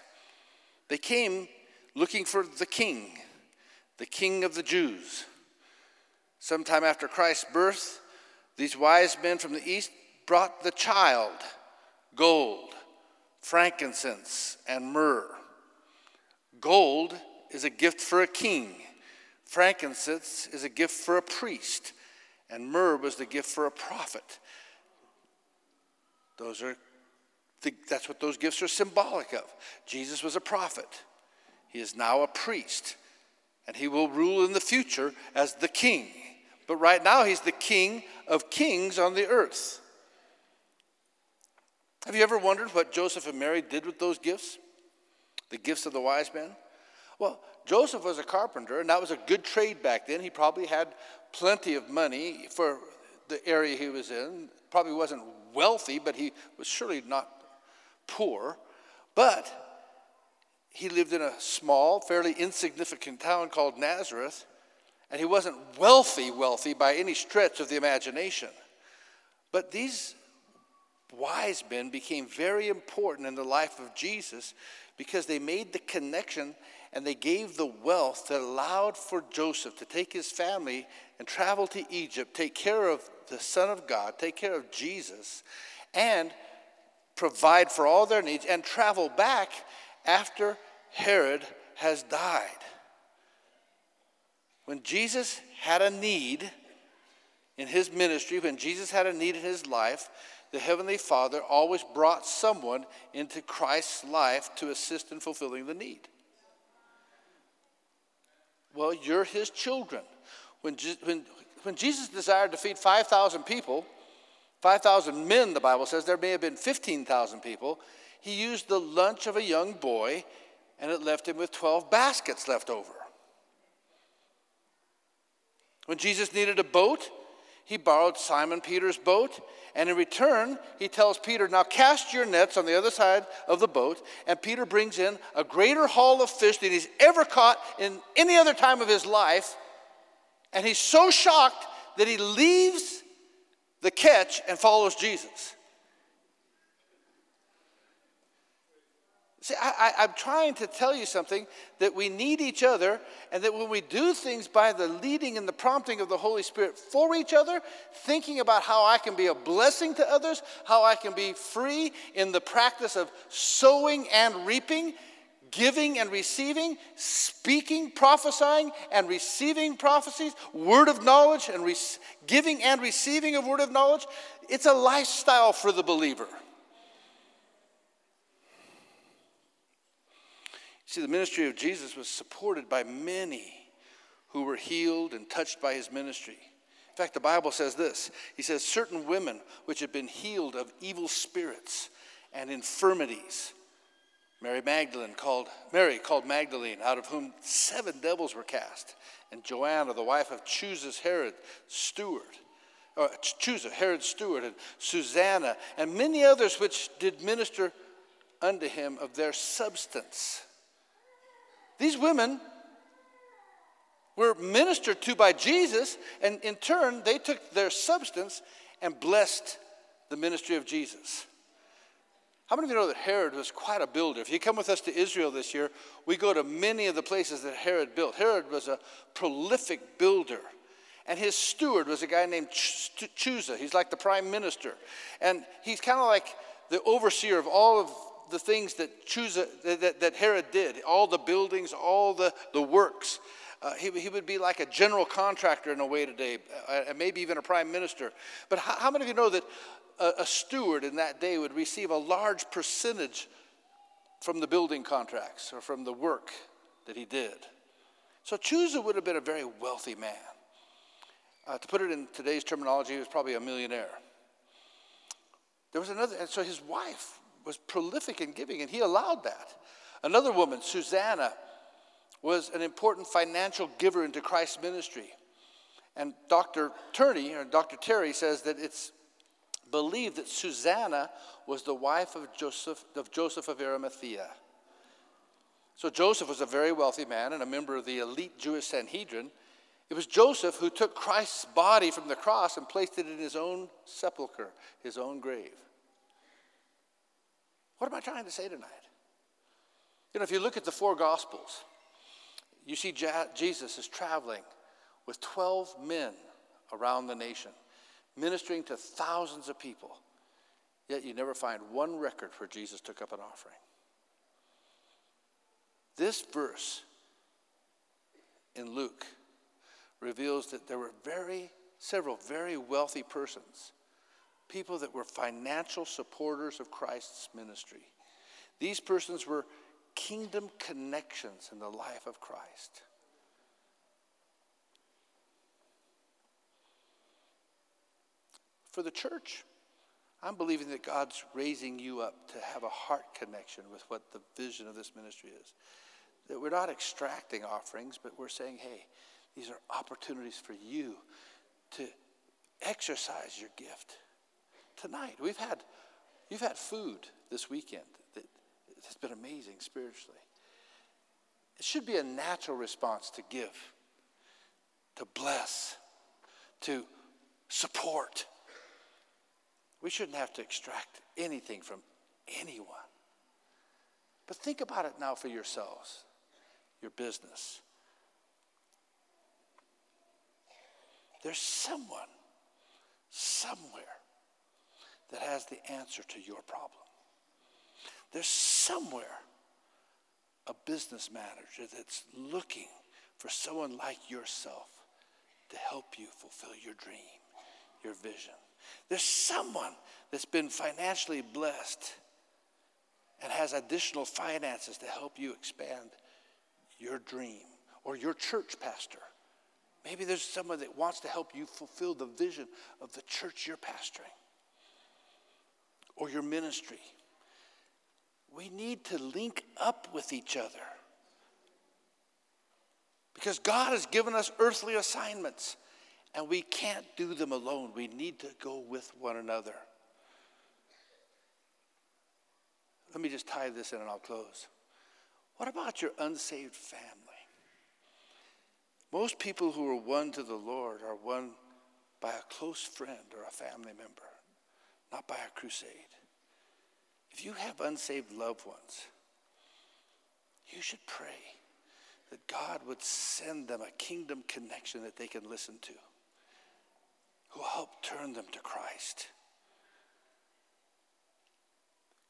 they came looking for the king, the king of the Jews. Sometime after Christ's birth, these wise men from the east brought the child gold, frankincense, and myrrh. Gold is a gift for a king, frankincense is a gift for a priest, and myrrh was the gift for a prophet. Those are that's what those gifts are symbolic of. Jesus was a prophet. He is now a priest, and he will rule in the future as the king. But right now, he's the king of kings on the earth. Have you ever wondered what Joseph and Mary did with those gifts? The gifts of the wise men? Well, Joseph was a carpenter, and that was a good trade back then. He probably had plenty of money for the area he was in. Probably wasn't wealthy, but he was surely not poor. But he lived in a small, fairly insignificant town called Nazareth, and he wasn't wealthy, wealthy by any stretch of the imagination. But these wise men became very important in the life of Jesus because they made the connection and they gave the wealth that allowed for Joseph to take his family and travel to Egypt, take care of the Son of God, take care of Jesus, and provide for all their needs and travel back after Herod has died. When Jesus had a need in his ministry, when Jesus had a need in his life, the Heavenly Father always brought someone into Christ's life to assist in fulfilling the need. Well, you're his children. When, when, when Jesus desired to feed 5,000 people, 5,000 men, the Bible says, there may have been 15,000 people, he used the lunch of a young boy and it left him with 12 baskets left over. When Jesus needed a boat, he borrowed Simon Peter's boat, and in return, he tells Peter, Now cast your nets on the other side of the boat. And Peter brings in a greater haul of fish than he's ever caught in any other time of his life. And he's so shocked that he leaves the catch and follows Jesus. See, I, am trying to tell you something that we need each other, and that when we do things by the leading and the prompting of the Holy Spirit for each other, thinking about how I can be a blessing to others, how I can be free in the practice of sowing and reaping, giving and receiving, speaking, prophesying, and receiving prophecies, word of knowledge, and re- giving and receiving of word of knowledge, it's a lifestyle for the believer. See, the ministry of Jesus was supported by many who were healed and touched by his ministry. In fact, the Bible says this He says, Certain women which had been healed of evil spirits and infirmities. Mary Magdalene called Mary called Magdalene, out of whom seven devils were cast, and Joanna, the wife of Chuza's Herod steward, or uh, Chuza, Herod's steward, and Susanna, and many others which did minister unto him of their substance. These women were ministered to by Jesus, and in turn, they took their substance and blessed the ministry of Jesus. How many of you know that Herod was quite a builder? If you come with us to Israel this year, we go to many of the places that Herod built. Herod was a prolific builder. And his steward was a guy named Chuza. He's like the prime minister. And he's kind of like the overseer of all of the things that Chuza, that, that Herod did, all the buildings, all the, the works. Uh, he, he would be like a general contractor in a way today, uh, maybe even a prime minister. But how, how, many of you know that a, a steward in that day would receive a large percentage from the building contracts or from the work that he did? So Chuza would have been a very wealthy man. Uh, to put it in today's terminology, he was probably a millionaire. There was another, and so his wife was prolific in giving, and he allowed that. Another woman, Susanna, was an important financial giver into Christ's ministry. And Dr. Turney, or Dr. Terry, says that it's believed that Susanna was the wife of Joseph of, Joseph of Arimathea. So Joseph was a very wealthy man and a member of the elite Jewish Sanhedrin. It was Joseph who took Christ's body from the cross and placed it in his own sepulchre, his own grave. What am I trying to say tonight? You know, if you look at the four Gospels, you see Jesus is traveling with 12 men around the nation, ministering to thousands of people. Yet you never find one record where Jesus took up an offering. This verse in Luke reveals that there were very several very wealthy persons, people that were financial supporters of Christ's ministry. These persons were kingdom connections in the life of Christ. For the church, I'm believing that God's raising you up to have a heart connection with what the vision of this ministry is. That we're not extracting offerings, but we're saying, hey, these are opportunities for you to exercise your gift. Tonight, we've had, you've had food this weekend it's been amazing spiritually. It should be a natural response to give, to bless, to support. We shouldn't have to extract anything from anyone. But think about it now for yourselves, your business. There's someone, somewhere, that has the answer to your problem. There's somewhere a business manager that's looking for someone like yourself to help you fulfill your dream, your vision. There's someone that's been financially blessed and has additional finances to help you expand your dream or your church pastor. Maybe there's someone that wants to help you fulfill the vision of the church you're pastoring or your ministry we need to link up with each other. Because God has given us earthly assignments, and we can't do them alone. We need to go with one another. Let me just tie this in and I'll close. What about your unsaved family? Most people who are won to the Lord are won by a close friend or a family member, not by a crusade. If you have unsaved loved ones, you should pray that God would send them a kingdom connection that they can listen to, who help turn them to Christ.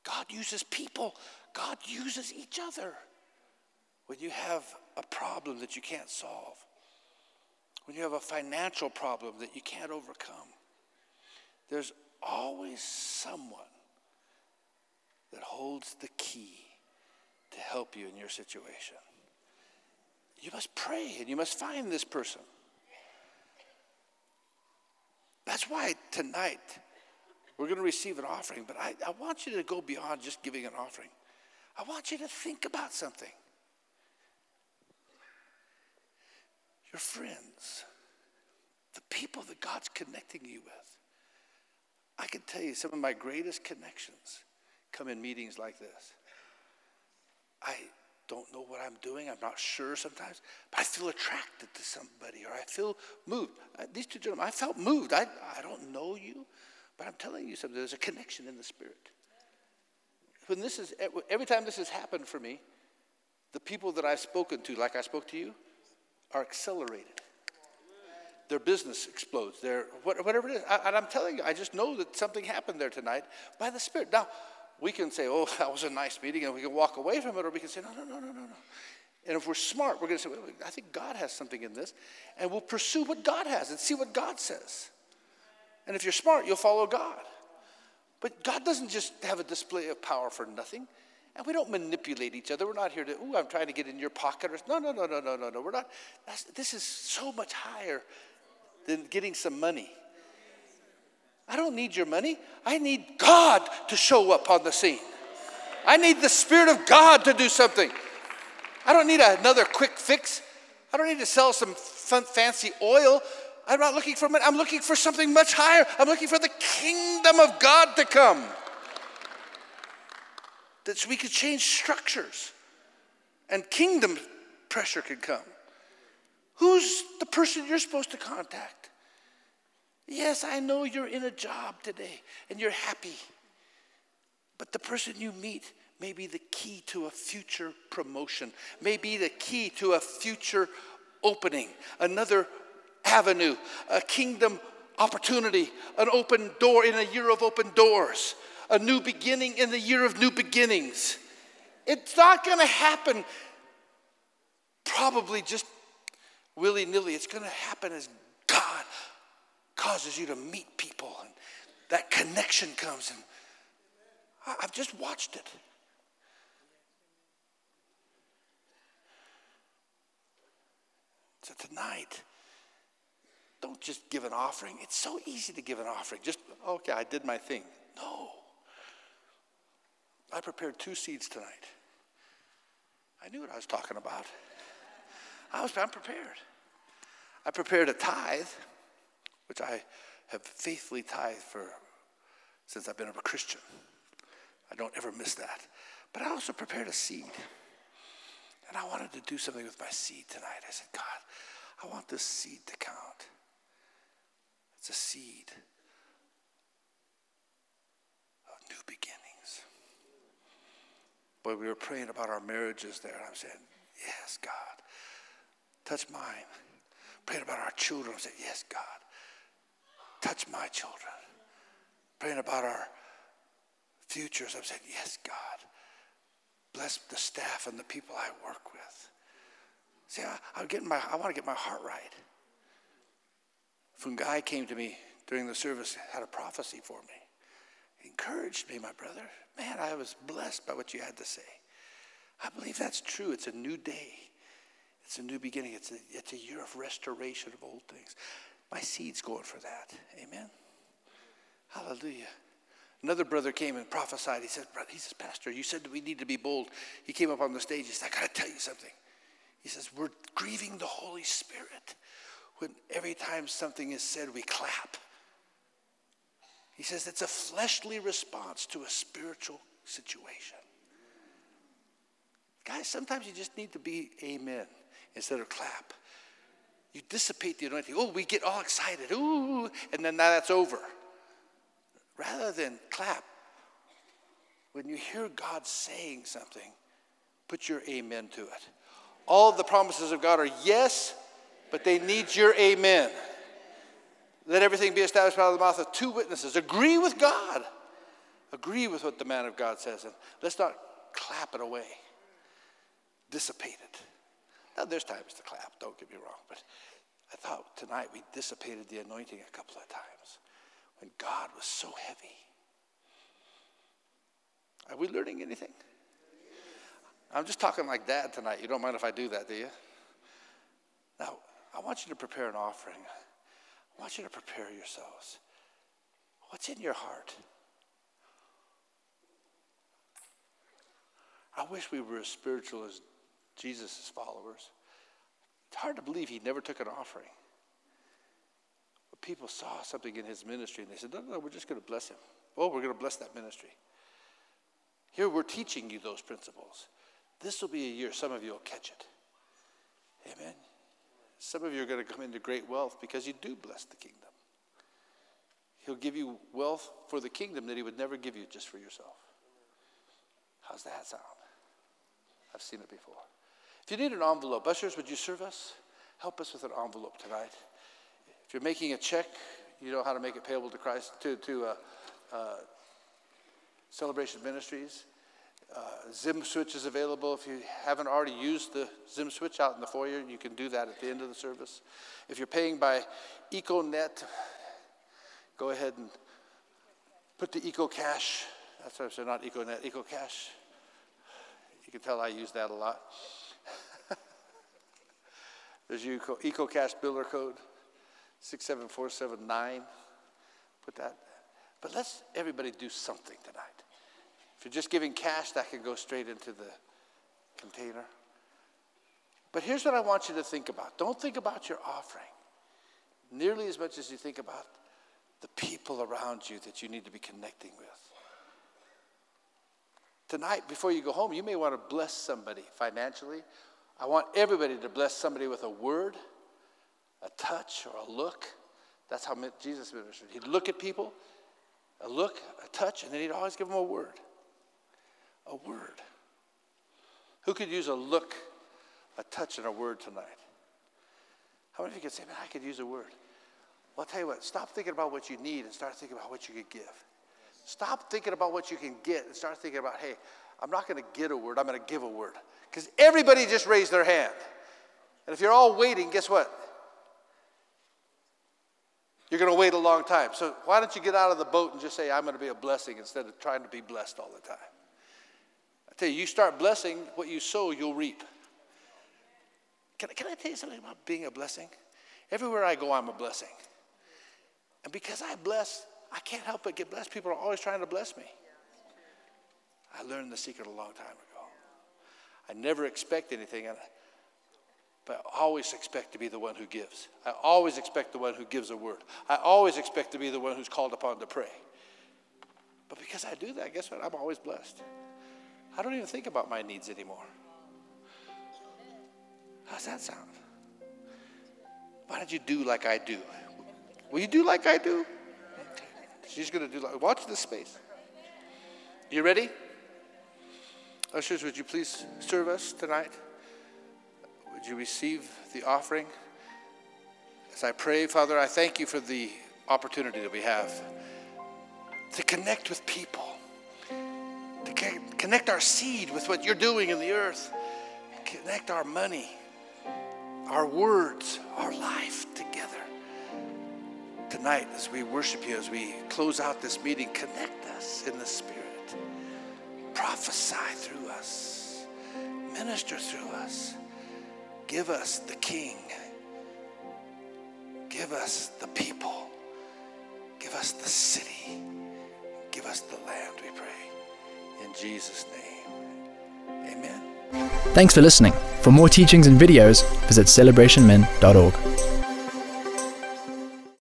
God uses people, God uses each other. When you have a problem that you can't solve, when you have a financial problem that you can't overcome, there's always someone that holds the key to help you in your situation. You must pray and you must find this person. That's why tonight we're going to receive an offering, but I, I want you to go beyond just giving an offering. I want you to think about something. Your friends, the people that God's connecting you with. I can tell you some of my greatest connections come in meetings like this. I, don't know what I'm doing. I'm not sure sometimes, but I feel attracted to somebody or I feel moved. Uh, these two gentlemen, I felt moved. I, I don't know you, but I'm telling you something. There's a connection in the spirit. When this is, every time this has happened for me, the people that I've spoken to, like I spoke to you, are accelerated. Their business explodes. Their whatever it is, and I'm telling you, I just know that something happened there tonight by the Spirit. Now, we can say, "Oh, <laughs> that was a nice meeting," and we can walk away from it, or we can say, "No, no, no, no, no, no." And if we're smart, we're going to say, well, "I think God has something in this," and we'll pursue what God has and see what God says. And if you're smart, you'll follow God. But God doesn't just have a display of power for nothing. And we don't manipulate each other. We're not here to, ooh, I'm trying to get in your pocket. Or, no, no, no, no, no, no, no. We're not. this is so much higher than getting some money. I don't need your money. I need God to show up on the scene. I need the Spirit of God to do something. I don't need another quick fix. I don't need to sell some fun, fancy oil. I'm not looking for money. I'm looking for something much higher. I'm looking for the kingdom of God to come that we could change structures and kingdom pressure could come. Who's the person you're supposed to contact? Yes, I know you're in a job today and you're happy, but the person you meet may be the key to a future promotion, may be the key to a future opening, another avenue, a kingdom opportunity, an open door in a year of open doors a new beginning in the year of new beginnings. It's not going to happen probably just willy nilly. It's going to happen as God causes you to meet people and that connection comes. And I've just watched it. So tonight, don't just give an offering. It's so easy to give an offering. Just, okay, I did my thing. No. I prepared two seeds tonight. I knew what I was talking about. I was, I'm prepared. I prepared a tithe, which I have faithfully tithed for since I've been a Christian. I don't ever miss that. But I also prepared a seed. And I wanted to do something with my seed tonight. I said, God, I want this seed to count. It's a seed of new beginnings. Boy, we were praying about our marriages there. And I'm saying, Yes, God. Touch mine. Praying about our children. I'm saying, Yes, God. Touch my children. Praying about our futures. I'm saying, Yes, God. Bless the staff and the people I work with. See, I, I'm getting my, I want to get my heart right. Fungai came to me during the service, had a prophecy for me. He encouraged me, my brother. Man, I was blessed by what you had to say. I believe that's true. It's a new day. It's a new beginning. It's a, it's a year of restoration of old things. My seed's going for that. Amen. Hallelujah. Another brother came and prophesied. He said, Brother, he says, Pastor, you said we need to be bold. He came up on the stage. He said, I got to tell you something. He says, We're grieving the Holy Spirit when every time something is said, we clap. He says it's a fleshly response to a spiritual situation. Guys, sometimes you just need to be amen instead of clap. You dissipate the anointing. Oh, we get all excited. Ooh, and then now that's over. Rather than clap, when you hear God saying something, put your amen to it. All the promises of God are yes, but they need your amen. Let everything be established by the mouth of two witnesses. Agree with God. Agree with what the man of God says. And let's not clap it away, dissipate it. Now, there's times to clap, don't get me wrong, but I thought tonight we dissipated the anointing a couple of times when God was so heavy. Are we learning anything? I'm just talking like that tonight. You don't mind if I do that, do you? Now, I want you to prepare an offering. I want you to prepare yourselves. What's in your heart? I wish we were as spiritual as Jesus' followers. It's hard to believe he never took an offering. But people saw something in his ministry and they said, No, no, we're just going to bless him. Oh, we're going to bless that ministry. Here we're teaching you those principles. This will be a year, some of you will catch it. Amen. Some of you are going to come into great wealth because you do bless the kingdom. He'll give you wealth for the kingdom that he would never give you just for yourself. How's that sound? I've seen it before. If you need an envelope, ushers, would you serve us? Help us with an envelope tonight. If you're making a check, you know how to make it payable to Christ, to, to uh, uh, Celebration Ministries. Uh, Zim switch is available. If you haven't already used the Zim switch out in the foyer, you can do that at the end of the service. If you're paying by EcoNet, go ahead and put the EcoCash. That's what I'm saying, not EcoNet, EcoCash. You can tell I use that a lot. There's your Eco, EcoCash biller code, 67479. Put that. But let's everybody do something tonight. If you're just giving cash, that can go straight into the container. But here's what I want you to think about don't think about your offering nearly as much as you think about the people around you that you need to be connecting with. Tonight, before you go home, you may want to bless somebody financially. I want everybody to bless somebody with a word, a touch, or a look. That's how Jesus ministered. He'd look at people, a look, a touch, and then he'd always give them a word a word. Who could use a look, a touch, and a word tonight? How many of you could say, man, I could use a word? Well, I'll tell you what, stop thinking about what you need and start thinking about what you could give. Stop thinking about what you can get and start thinking about, hey, I'm not going to get a word, I'm going to give a word. Because everybody just raised their hand. And if you're all waiting, guess what? You're going to wait a long time. So why don't you get out of the boat and just say, I'm going to be a blessing instead of trying to be blessed all the time? I tell you, you start blessing, what you sow, you'll reap. Can, can I tell you something about being a blessing? Everywhere I go, I'm a blessing. And because I bless, I can't help but get blessed. People are always trying to bless me. I learned the secret a long time ago. I never expect anything, but I always expect to be the one who gives. I always expect the one who gives a word. I always expect to be the one who's called upon to pray. But because I do that, guess what? I'm always blessed. I don't even think about my needs anymore. How's that sound? Why don't you do like I do? Will you do like I do? She's going to do like, watch this space. You ready? Ushers, would you please serve us tonight? Would you receive the offering? As I pray, Father, I thank you for the opportunity that we have to connect with people to connect our seed with what you're doing in the earth, connect our money, our words, our life together. Tonight, as we worship you, as we close out this meeting, connect us in the Spirit. Prophesy through us, minister through us. Give us the King. Give us the people. Give us the city. Give us the land, we pray. In Jesus' name, amen. Thanks for listening. For more teachings and videos, visit celebrationmen.org.